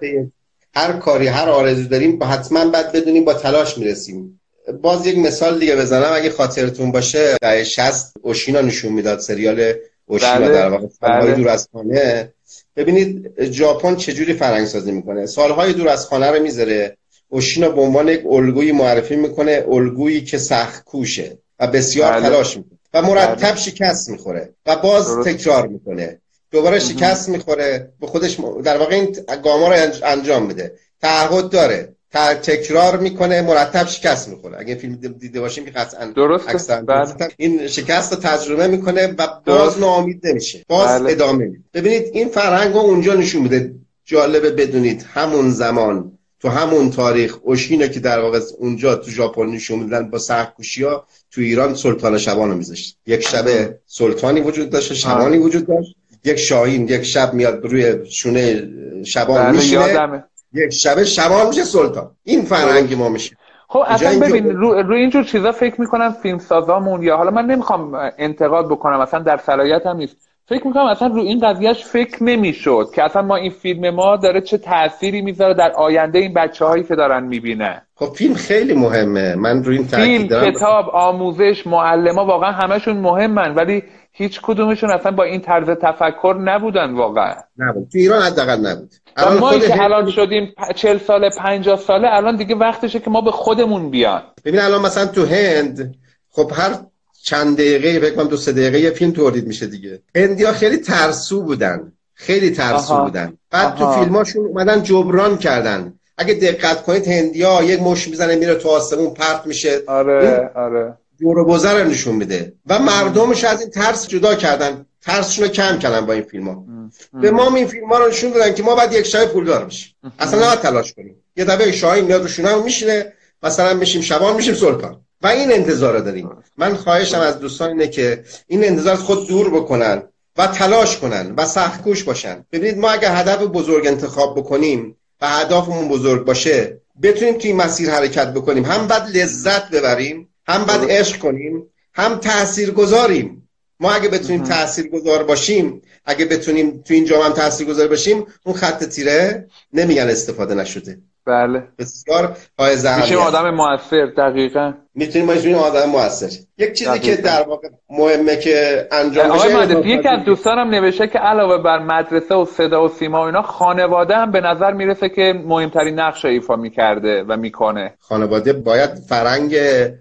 هر کاری هر آرزو داریم حتما باید بدونیم با تلاش می‌رسیم. باز یک مثال دیگه بزنم اگه خاطرتون باشه در 60 اوشینا نشون می‌داد سریال اوشینا بله. در واقع سالهای بله. دور از خانه ببینید ژاپن چجوری فرنگ سازی می‌کنه سالهای دور از خانه رو می‌ذاره اوشینا به عنوان یک الگویی معرفی می‌کنه الگویی که سخت کوشه و بسیار بله. تلاش می‌کنه و مرتب بله. شکست می‌خوره و باز درست. تکرار می‌کنه دوباره شکست می‌خوره به خودش در واقع این گاما رو انجام میده تعهد داره تکرار می‌کنه مرتب شکست می‌خوره. اگه فیلم دیده باشیم که قطعا درست بله. این شکست رو تجربه می‌کنه و باز ناامید نمیشه. باز بله. ادامه میده. ببینید این فرهنگ ها اونجا نشون میده. جالبه بدونید همون زمان تو همون تاریخ اوشینه که در واقع اونجا تو ژاپن نشون میدن با سرکوشی ها تو ایران سلطان شبان رو میذاشت. یک شب سلطانی وجود داشت شبانی وجود داشت. یک شاهین یک شب میاد روی شونه شبان بله میشینه. یک شبه شبان میشه سلطان. این فرهنگ ما میشه. خب اصلا ببین رو, رو اینجور چیزا فکر می‌کنم فیلم سازامون یا حالا من نمی‌خوام انتقاد بکنم اصلا در صلاحیت هم نیست. فکر می‌کنم اصلا رو این قضیهش فکر نمی‌شد که اصلا ما این فیلم ما داره چه تأثیری می‌ذاره در آینده این بچه هایی که دارن می‌بینه. خب فیلم خیلی مهمه. من رو این فیلم دارم. کتاب آموزش معلم ها واقعا همشون مهمن ولی هیچ کدومشون اصلا با این طرز تفکر نبودن واقعا. نبود. تو ایران حداقل نبود. ما که الان شدیم 40 ساله 50 ساله الان دیگه وقتشه که ما به خودمون بیان. ببین الان مثلا تو هند خب هر چند دقیقه فکر کنم دو سه دقیقه یه فیلم تولید میشه دیگه. هندیا خیلی ترسو بودن خیلی ترسو بودن. بعد تو فیلماشون اومدن جبران کردن. اگه دقت کنید هندیا یک مش می‌زنه میره تو آسمون پرت میشه. آره آره. دور نشون میده. و مردمش از این ترس جدا کردن. ترسشون رو کم کردن با این فیلم ها به ما این فیلم ها رو نشون دادن که ما باید یک شای پولدار بشیم. اصلا نه تلاش کنیم. یه دفعه شاهی میاد رو شونه میشینه مثلا میشیم شبان میشیم سلطان. و این انتظار داریم. من خواهشم از دوستان اینه که این انتظار خود دور بکنن و تلاش کنن و سختکوش باشن. ببینید ما اگر هدف بزرگ انتخاب بکنیم و هدفمون بزرگ باشه بتونیم توی این مسیر حرکت بکنیم. هم بعد لذت ببریم هم بعد عشق کنیم هم تأثیر گذاریم ما اگه بتونیم تأثیر گذار باشیم اگه بتونیم تو این جامعه هم تأثیر گذار باشیم اون خط تیره نمیگن استفاده نشده. بله. بسیار های میشیم آدم موثر دقیقا. می‌تونیم باشیم آدم موثر. یک چیزی که در واقع مهمه که انجام بشه آقای یکی از دوستانم نوشته که علاوه بر مدرسه و صدا و سیما و اینا خانواده هم به نظر می‌رسه که مهمترین نقش ایفا می‌کرده و می‌کنه. خانواده باید فرنگ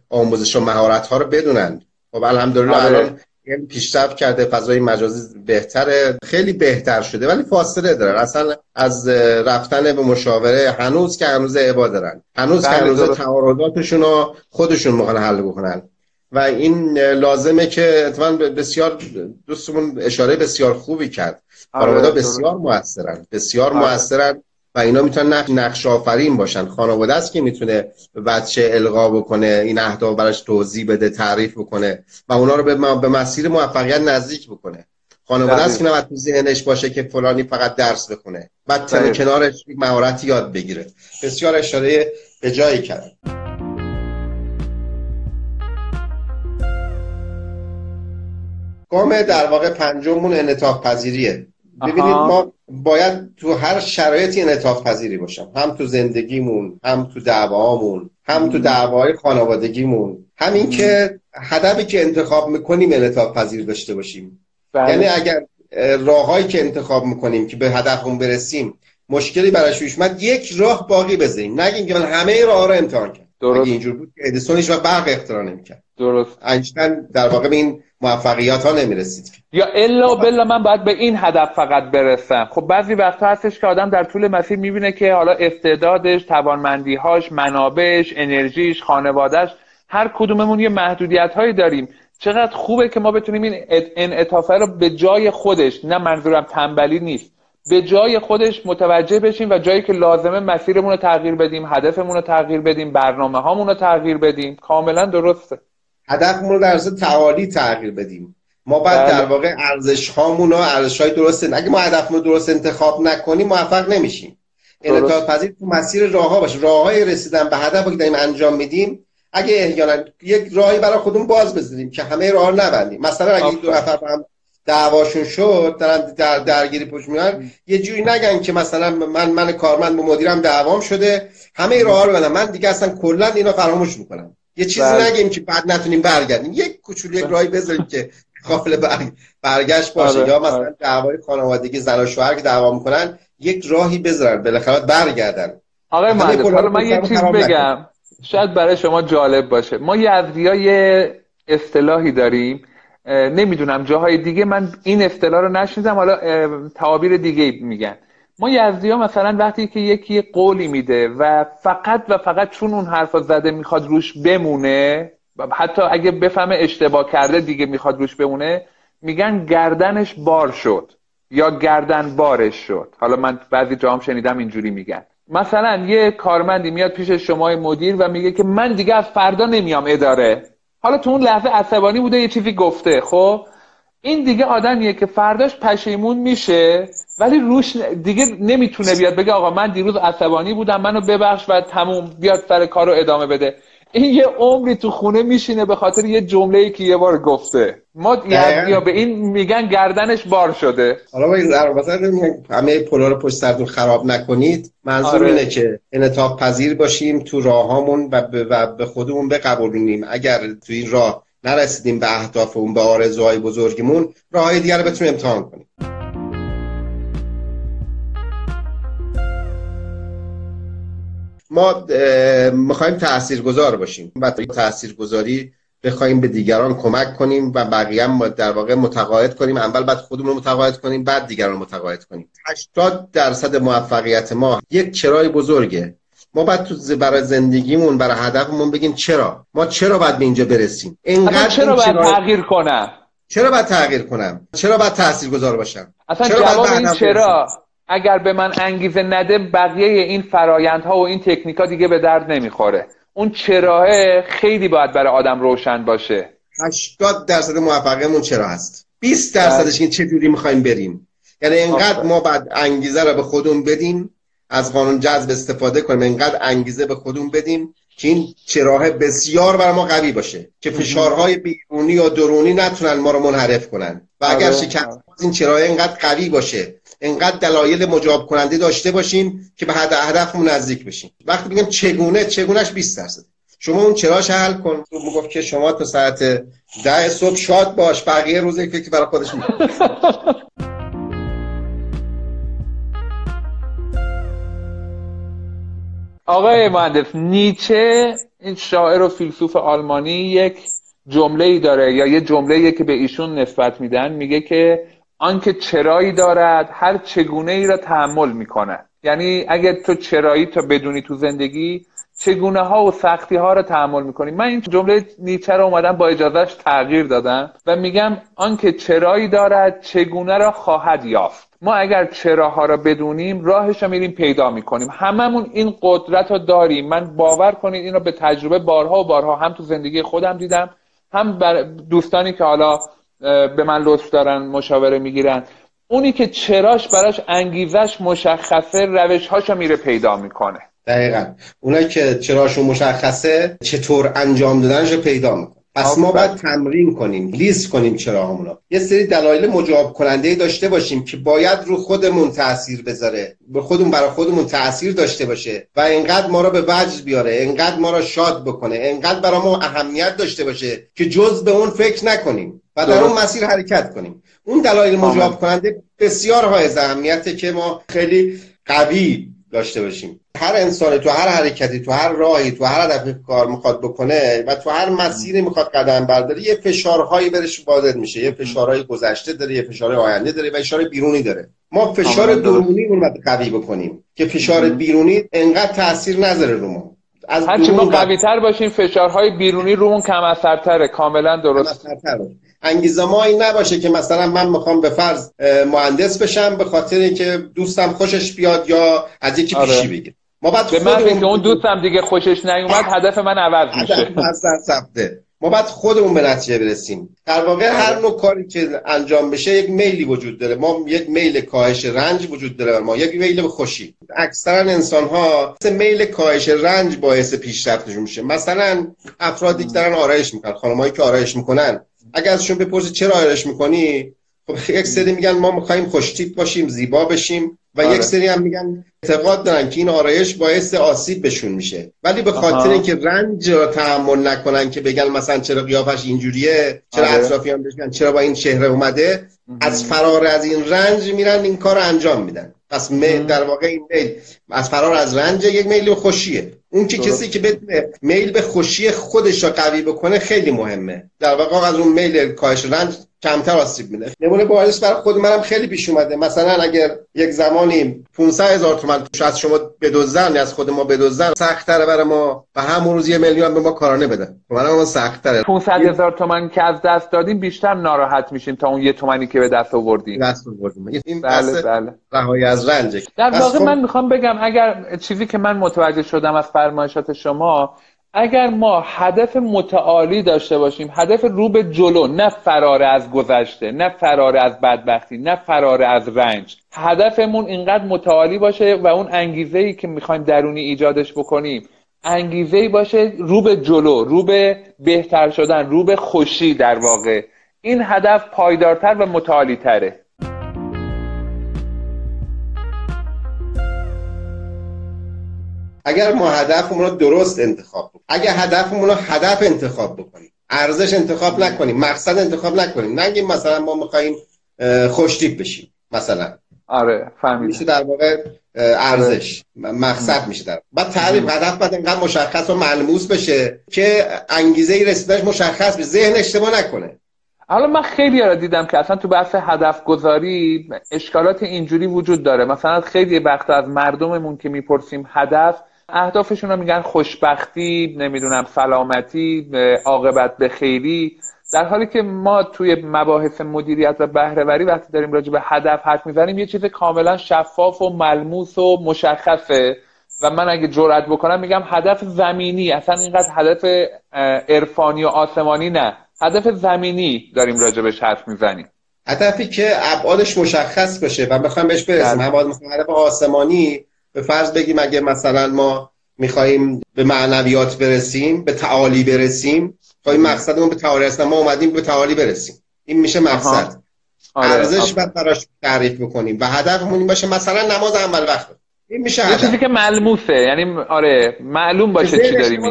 آموزش و مهارت ها رو بدونن. خب الحمدلله آره. الان پیشرفت کرده فضای مجازی بهتره خیلی بهتر شده ولی فاصله دارن اصلا از رفتن به مشاوره هنوز که هنوز عبا دارن. هنوز که بله، هنوز تعارضاتشون رو خودشون می‌خوان حل بکنن. و این لازمه که اتفاقا بسیار دوستمون اشاره بسیار خوبی کرد. خانواده آره، بسیار موثرن. بسیار آره. موثرن. و اینا می‌تونن نقش آفرین باشن. خانواده است که می‌تونه بچه القا بکنه این اهداف براش توضیح بده تعریف بکنه و اونا رو به, مسیر موفقیت نزدیک بکنه. خانواده است که نباید تو ذهنش باشه که فلانی فقط درس بخونه بعد تن کنارش مهارتی یاد بگیره. بسیار اشاره به جایی کرد. گام در واقع پنجممون انعطاف پذیریه ببینید ما باید تو هر شرایطی انعطاف پذیری باشم. هم تو زندگیمون هم تو دعوامون هم تو دعوای خانوادگیمون. همین که هدفی که انتخاب می‌کنیم انعطاف پذیر داشته باشیم. بله. یعنی اگر راههایی که انتخاب می‌کنیم که به هدفمون برسیم مشکلی براش پیش یک راه باقی بذاریم. نگیم که من همه راه رو امتحان کردم. درست. اینجور بود ادیسون و برق اختراع نمی‌کرد. درست. اینشتین در واقع به این موفقیت ها نمی‌رسید. یا الا بلا من باید به این هدف فقط برسم. خب بعضی وقتا هستش که آدم در طول مسیر می‌بینه که حالا استعدادش توانمندیهاش منابعش انرژیش خانوادهش هر کدوممون یه محدودیت هایی داریم. چقدر خوبه که ما بتونیم این انعطافه رو به جای خودش نه منظورم تنبلی نیست به جای خودش متوجه بشیم و جایی که لازمه مسیرمون رو تغییر بدیم هدفمون رو تغییر بدیم برنامه هامون رو تغییر بدیم. کاملا درسته. هدفمون رو در تعالی تغییر بدیم. ما باید بله. در واقع ارزش هامون و ارزش های درست اگه ما هدفمون درست انتخاب نکنیم موفق نمیشیم. انعطاف پذیر تو مسیر راه ها باشه. راه های رسیدن به هدف که داریم انجام میدیم اگه احیانا یک راهی برای خودمون باز بزنیم که همه راه نبندیم. مثلا اگه دو نفر هم دعواشون شد دارن در درگیری پشت میان یه جوری نگن که مثلا من من کارمند با مدیرم دعوام شده همه راه رو بدم من دیگه اصلا کلا اینا فراموش می‌کنم. یه چیزی بله. نگیم که بعد نتونیم برگردیم. یک کوچولو یک راهی بذاریم که قابل برگشت باشه. آره، یا مثلا آره. دعوای خانوادگی زن و شوهر که دعوا می‌کنن یک راهی بذارن. بالاخره برگردن. آقای حالا من یه چیز بگم. شاید برای شما جالب باشه. ما یزدی یه اصطلاحی داریم. نمی‌دونم جاهای دیگه من این اصطلاح رو نشنیدم. حالا تعابیر دیگه میگن. ما یزدی ها مثلا وقتی که یکی قولی میده و فقط و فقط چون اون حرفا زده می‌خواد روش بمونه حتی اگه بفهمه اشتباه کرده دیگه می‌خواد روش بمونه میگن گردنش بار شد یا گردن بارش شد. حالا من بعضی جاهم شنیدم اینجوری میگن. مثلا یه کارمندی میاد پیش شما مدیر و میگه که من دیگه از فردا نمیام اداره. حالا تو اون لحظه عصبانی بوده یه چیزی گفته خب؟ این دیگه آدمیه که فرداش پشیمون میشه ولی روش دیگه نمی‌تونه بیاد بگه آقا من دیروز عصبانی بودم منو ببخش و تموم بیاد سر کار رو ادامه بده. این یه عمری تو خونه میشینه به خاطر یه جمله ای که یه بار گفته. ما یا به این میگن گردنش بار شده. حالا با این همه پولا رو پشت سرتون خراب نکنید. منظور آره. اینه که انعطاف پذیر باشیم تو راهامون و, و به خودمون بقبولونیم. اگر تو این راه نرسیدیم به اهدافمون به آرزوهای بزرگمون راههای دیگر رو بتونیم امتحان کنیم. ما می‌خوایم تاثیرگذار باشیم و تاثیرگذاری بخوایم به دیگران کمک کنیم و بقیه هم در واقع متقاعد کنیم. اول بعد خودمون رو متقاعد کنیم بعد دیگران رو متقاعد کنیم. 80 درصد موفقیت ما یک چرای بزرگه. ما باید تو برای زندگیمون برای هدفمون بگیم چرا؟ ما چرا باید به اینجا برسیم؟ اینقدر چرا باید تغییر کنم؟ چرا باید تغییر کنم؟ چرا باید تاثیرگذار باشم؟ اصلا چرا جواب این چرا؟ اگر به من انگیزه نده بقیه این فرایندها و این تکنیکا دیگه به درد نمی‌خوره. اون چراه خیلی باید برای آدم روشن باشه. 80 درصد موفقیتمون چرا هست؟ 20 درصدش این چه جوری می‌خوایم بریم؟ یعنی اینقدر ما بعد انگیزه رو به خودمون بدیم از قانون جذب استفاده کنیم. اینقدر انگیزه به خودمون بدیم که این چراه بسیار بر ما قوی باشه که فشارهای بیرونی یا درونی نتونن ما رو منحرف کنن. و اگر آره. شکست این چراه اینقدر قوی باشه اینقدر دلایل مجاب کننده داشته باشیم که به هدفمون نزدیک بشیم. وقتی میگم چگونه چگونهش 20 درصد. شما اون چراش حل کن. می‌گفت که شما تا ساعت ده صبح شاد باش بقیه روز فکر برای خودش می‌کنه آقای مهندس نیچه این شاعر و فیلسوف آلمانی یک جمله ای داره یا یه جمله که به ایشون نسبت میدن. میگه که آنکه چرایی دارد هر چگونه ای را تحمل می‌کنه یعنی اگه تو چرایی تا بدونی تو زندگی چگونه ها و سختی ها رو تحمل می‌کنی. من این جمله نیچه رو اومدم با اجازهش تغییر دادم و میگم آنکه چرایی دارد چگونه را خواهد یافت. ما اگر چراها را بدونیم راهش رو میریم پیدا می‌کنیم. هممون این قدرت رو داریم. من باور کنید این رو به تجربه بارها و بارها هم تو زندگی خودم دیدم. هم بر دوستانی که حالا به من لطف دارن مشاوره می‌گیرن. اونی که چراش براش انگیزش مشخصه روش هاشو میره پیدا می‌کنه. دقیقا. اونایی که چراشون مشخصه چطور انجام دادنش رو پیدا می‌کنه. پس ما باید تمرین کنیم لیست کنیم چرا همونا یه سری دلایل مجاب کننده داشته باشیم که باید رو خودمون تاثیر بذاره به خودمون برای خودمون تاثیر داشته باشه و اینقدر ما رو به وجد بیاره اینقدر ما رو شاد بکنه اینقدر برای ما اهمیت داشته باشه که جز به اون فکر نکنیم و در اون مسیر حرکت کنیم. اون دلایل مجاب کننده بسیار های اهمیته که ما خیلی قوی داشته باشیم. هر انسانی تو هر حرکتی تو هر راهی تو هر هدفی کار می‌خواد بکنه و تو هر مسیری می‌خواد قدم برداره یه فشارهایی برش وارد میشه یه فشارهای گذشته داره یه فشارهای آینده داره و فشار بیرونی داره. ما فشار درونی رو باید قوی بکنیم که فشار بیرونی انقدر تاثیر نذاره رو ما. از هرچی ما قوی تر باشیم فشارهای بیرونی رومون کم اثرتره کاملا درست. انگیزه ما این نباشه که مثلا من می‌خوام به فرض مهندس بشم به خاطر اینکه دوستم خوشش بیاد یا از یکی آره. پیشی بگیر ما بعد به من که اون دوستم دیگه خوشش نیومد هدف من عوض میشه. ما باید خودمون به نتیجه برسیم. در واقع هر آره. نوع کاری که انجام بشه یک میلی وجود داره. ما یک میل کاهش رنج وجود داره ما. یک میل به خوشی. اکثرا انسان ها میل کاهش رنج باعث پیشرفتشون میشه. مثلا افرادی که دارن آرایش می‌کنن خانمایی که آرایش می‌کنن. اگر ازشون بپرسی چرا آرایش می‌کنی خب یک سری میگن ما می‌خوایم خوشتیپ باشیم زیبا بشیم و آره. یک سری هم میگن اعتقاد دارن که این آرایش باعث آسیب بهشون میشه. ولی به خاطر اینکه رنج رو تحمل نکنن که بگن مثلا چرا قیافش اینجوریه چرا آره. اطرافیان بشن چرا با این چهره اومده از فرار از این رنج میرن این کار رو انجام میدن. پس در واقع این میل از فرار از رنج یک میل خوشیه. اون که کسی که بتونه میل به خوشی خودش را قوی بکنه خیلی مهمه. در واقع از اون میل کاهش رنج کمتر آسیب میده نمونه بارش برای خود منم خیلی پیش اومده. مثلا اگر یک زمانی 500 هزار تومن از شما بدوزن از خود ما بدوزن سخت تره برای ما و همون روز یه میلیون به ما کارانه بدن. برای ما سخت تره 500 هزار تومن که از دست دادیم بیشتر ناراحت میشیم تا اون یه تومنی که به دست آوردیم. دست آوردیم. این بله بله. رهایی از رنج در واقع من می‌خوام بگم اگر چیزی که من متوجه شدم از فرمایشات شما اگر ما هدف متعالی داشته باشیم هدف رو به جلو نه فرار از گذشته نه فرار از بدبختی نه فرار از رنج. هدفمون اینقدر متعالی باشه و اون انگیزه ای که می‌خوایم درونی ایجادش بکنیم انگیزه ای باشه رو به جلو رو به بهتر شدن رو به خوشی در واقع. این هدف پایدارتر و متعالی تره اگر ما هدفمون رو درست انتخاب کنیم اگر هدفمون رو هدف انتخاب بکنیم. ارزش انتخاب نکنیم. مقصد انتخاب نکنیم. نگیم مثلا ما می‌خوایم خوشتیپ بشیم مثلا. آره فهمیدم. میشه در واقع ارزش. مقصد میشه در بعد تعریف هدف باید اینقدر مشخص و ملموس بشه که انگیزه ای رسیدنش مشخص بشه. ذهن اشتباه نکنه. حالا من خیلی را دیدم که اصلا تو بحث هدف گذاری اشکالات اینجوری وجود داره. مثلا خیلی وقت از مردممون که می‌پرسیم هدف اهدافشون رو میگن خوشبختی نمی‌دونم سلامتی عاقبت به خیری در حالی که ما توی مباحث مدیریت و بهرهوری وقتی داریم راجع به هدف حرف می‌زنیم یه چیز کاملا شفاف و ملموس و مشخصه. و من اگه جرأت بکنم میگم هدف زمینی. اصلا اینقدر هدف عرفانی و آسمانی نه. هدف زمینی داریم راجبش حرف می‌زنیم. هدفی که ابعادش مشخص باشه و بخوایم بهش برسیم بله. هدف آسمانی به فرض بگیم اگه مثلا ما می‌خواهیم به معنویات برسیم به تعالی برسیم تا این مقصدمون به تعالی هستن ما اومدیم به تعالی برسیم. این میشه مقصد. آره. ارزش بعد براش تعریف بکنیم. و هدفمون این باشه مثلا نماز اول وقت. این میشه یه چیزی که ملموسه. یعنی آره معلوم باشه چی داریم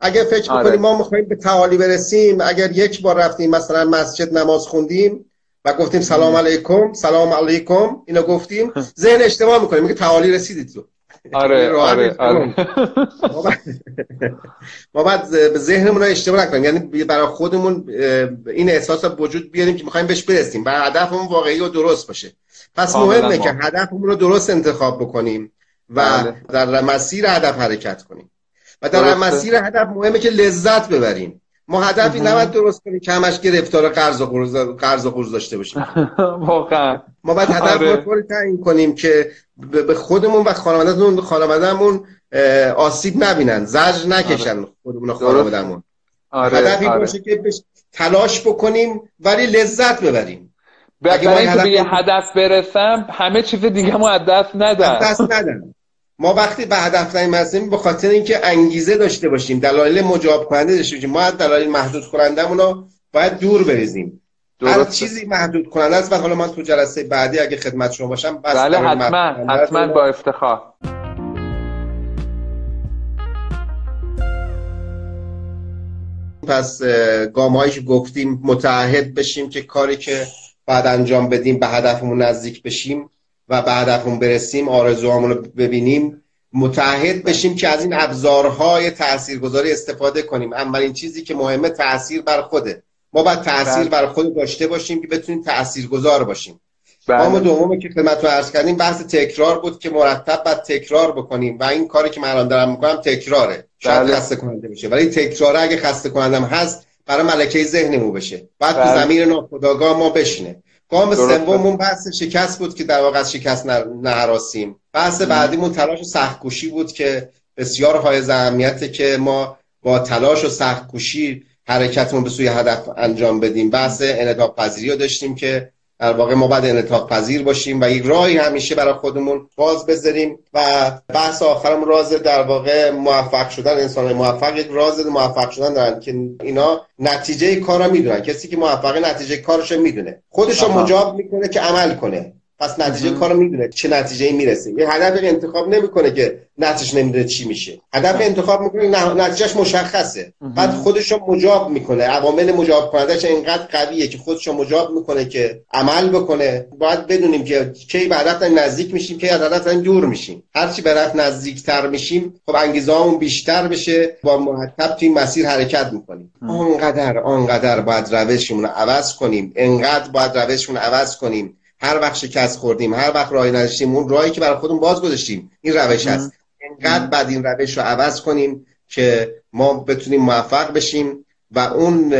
اگه فکر آره. بکنیم ما می‌خوایم به تعالی برسیم اگر یک بار رفتیم مثلا مسجد نماز خوندیم و گفتیم سلام علیکم سلام علیکم. اینو گفتیم ذهن اشتباه می‌کنیم. میگه تعالی رسیدید. تو آره آره, آره. ما بعد به ذهنمون رو اشتباه نکنیم. یعنی برای خودمون این احساس وجود بیاریم که می‌خوایم بهش برسیم. و هدفمون واقعی و درست باشه. پس مهمه که هدفمون رو درست انتخاب بکنیم و بله. در مسیر هدف حرکت کنیم. و در مسیر هدف مهمه که لذت ببریم. ما هدفی نباید درست کنیم که همش گرفتار قرض و قرض قرض و قرض داشته باشیم واقعا ما باید هدف آره. رو تعیین کنیم که به خودمون و خانوادهمون خانوادهمون آسیب نبینن زجر نکشن آره. خودمون و خانوادهمون آره. هدفی آره. باشه که تلاش بکنیم ولی لذت ببریم برای اینکه به یه هدف برسم همه چیز دیگه ما از دست ندم دست ندم ما وقتی به هدف نمی‌رسیم به خاطر اینکه انگیزه داشته باشیم دلایل مجاب کننده داشته باشیم ما از دلایل محدود کننده رو باید دور بریزیم. هر چیزی محدود کننده است و حالا من تو جلسه بعدی اگه خدمت شما باشم بس بله حتما حتما با افتخار. پس گامهایی گفتیم متعهد بشیم که کاری که بعد انجام بدیم به هدفمون نزدیک بشیم. و به هدفمون برسیم آرزوهامون رو ببینیم متحد بشیم که از این ابزارهای تاثیرگذاری استفاده کنیم اولین چیزی که مهمه تاثیر بر خوده ما باید تاثیر بله. بر خود داشته باشیم که بتونیم تاثیرگذار باشیم بله. ما دومی که خدمت رو عرض کردیم بحث تکرار بود که مرتب باید تکرار بکنیم و این کاری که من الان دارم می‌کنم تکراره شاید بله. خسته کننده بشه ولی تکراره اگه خسته کنندم هست برای ملکه ذهنمون بشه بعد بله. تو زمین ناخودآگاه ما بشینه گام سوممون بحث شکست بود که در واقع از شکست نهراسیم. بحث بعدیمون تلاش و سختکوشی بود که بسیار های اهمیته که ما با تلاش و سختکوشی حرکتمون به سوی هدف انجام بدیم. بحث انعطاف پذیری رو داشتیم که در واقع ما باید انعطاف پذیر باشیم و یک راهی همیشه برای خودمون باز بذاریم و بحث آخرم راز در واقع موفق شدن انسان موفق یک راز موفق شدن دارن که اینا نتیجه کار رو می‌دونن. کسی که موفق نتیجه کارش می‌دونه. خودش رو مجاب می‌کنه که عمل کنه. پس نتیجه کارو می‌دونه چه نتیجه می‌رسه. یه هدف انتخاب نمی‌کنه که نتیجه نمی‌دونه چی میشه. هدف انتخاب می‌کنه نتیجهش مشخصه. بعد خودش رو مجاب می‌کنه. عوامل مجاب کنندش اینقدر قویه که خودش رو مجاب می‌کنه که عمل بکنه. باید بدونیم که کی به هدف نزدیک میشیم کی از هدف دور میشیم. هرچی به هدف نزدیکتر میشیم خب انگیزه بیشتر بشه با مرتب توی مسیر حرکت می‌کنیم. آنقدر آنقدر باید روشمون رو عوض کنیم. انقدر باید روشمون عوض کنیم. هر وقت شکست خوردیم هر وقت راهی نداشتیم اون راهی که برای خودمون باز گذاشتیم این روش هست انقدر بعد این روش رو عوض کنیم که ما بتونیم موفق بشیم و اون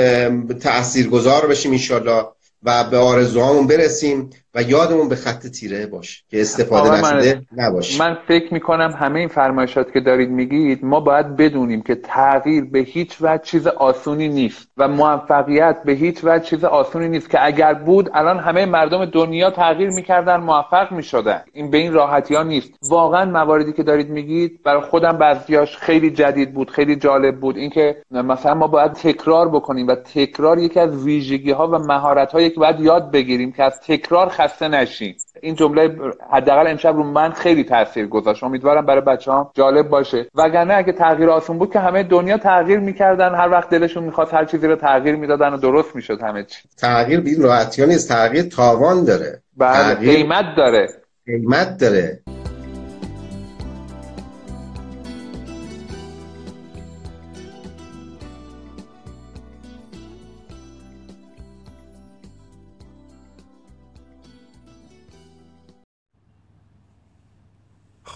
تأثیر گذار بشیم انشالله و به آرزوهامون برسیم و یادمون به خط تیره باش که استفاده نشده نباشه من فکر می‌کنم همه این فرمایشات که دارید میگید ما باید بدونیم که تغییر به هیچ وجه چیز آسونی نیست و موفقیت به هیچ وجه چیز آسونی نیست که اگر بود الان همه مردم دنیا تغییر می‌کردن موفق می‌شدن. این به این راحتی ها نیست. واقعا مواردی که دارید میگید برای خودم بعضیاش خیلی جدید بود خیلی جالب بود. اینکه مثلا ما باید تکرار بکنیم و تکرار یکی از ویژگی ها و مهارت هایی که باید یاد بگیریم که از تکرار خسته نشین. این جمله حداقل امشب رو من خیلی تاثیر گذاشت. امیدوارم برای بچه ها جالب باشه. وگرنه اگه تغییر آسون بود که همه دنیا تغییر می‌کردن هر وقت دلشون می‌خواست هر چیزی رو تغییر می‌دادن و درست می‌شد همه چی. تغییر بی راحتی نیست. تغییر تاوان داره. بله قیمت داره. قیمت داره.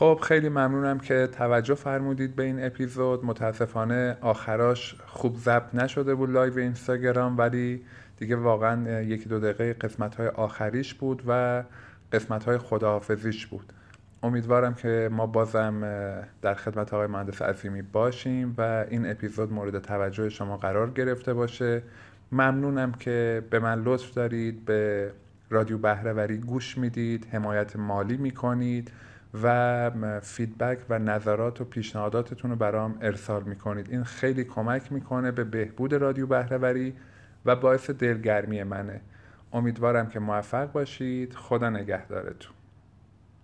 خب خیلی ممنونم که توجه فرمودید به این اپیزود. متاسفانه آخراش خوب ضبط نشده بود لایو اینستاگرام ولی دیگه واقعا یکی دو دقیقه قسمت های آخریش بود و قسمت های خداحافظیش بود. امیدوارم که ما بازم در خدمت آقای مهندس عظیمی باشیم و این اپیزود مورد توجه شما قرار گرفته باشه. ممنونم که به من لطف دارید به رادیو بهرهوری گوش می‌دید حمایت مالی می‌کنید. و فیدبک و نظرات و پیشنهاداتتون رو برام ارسال می‌کنید. این خیلی کمک می‌کنه به بهبود رادیو بهرهوری و باعث دلگرمی منه. امیدوارم که موفق باشید. خدا نگهدارتون.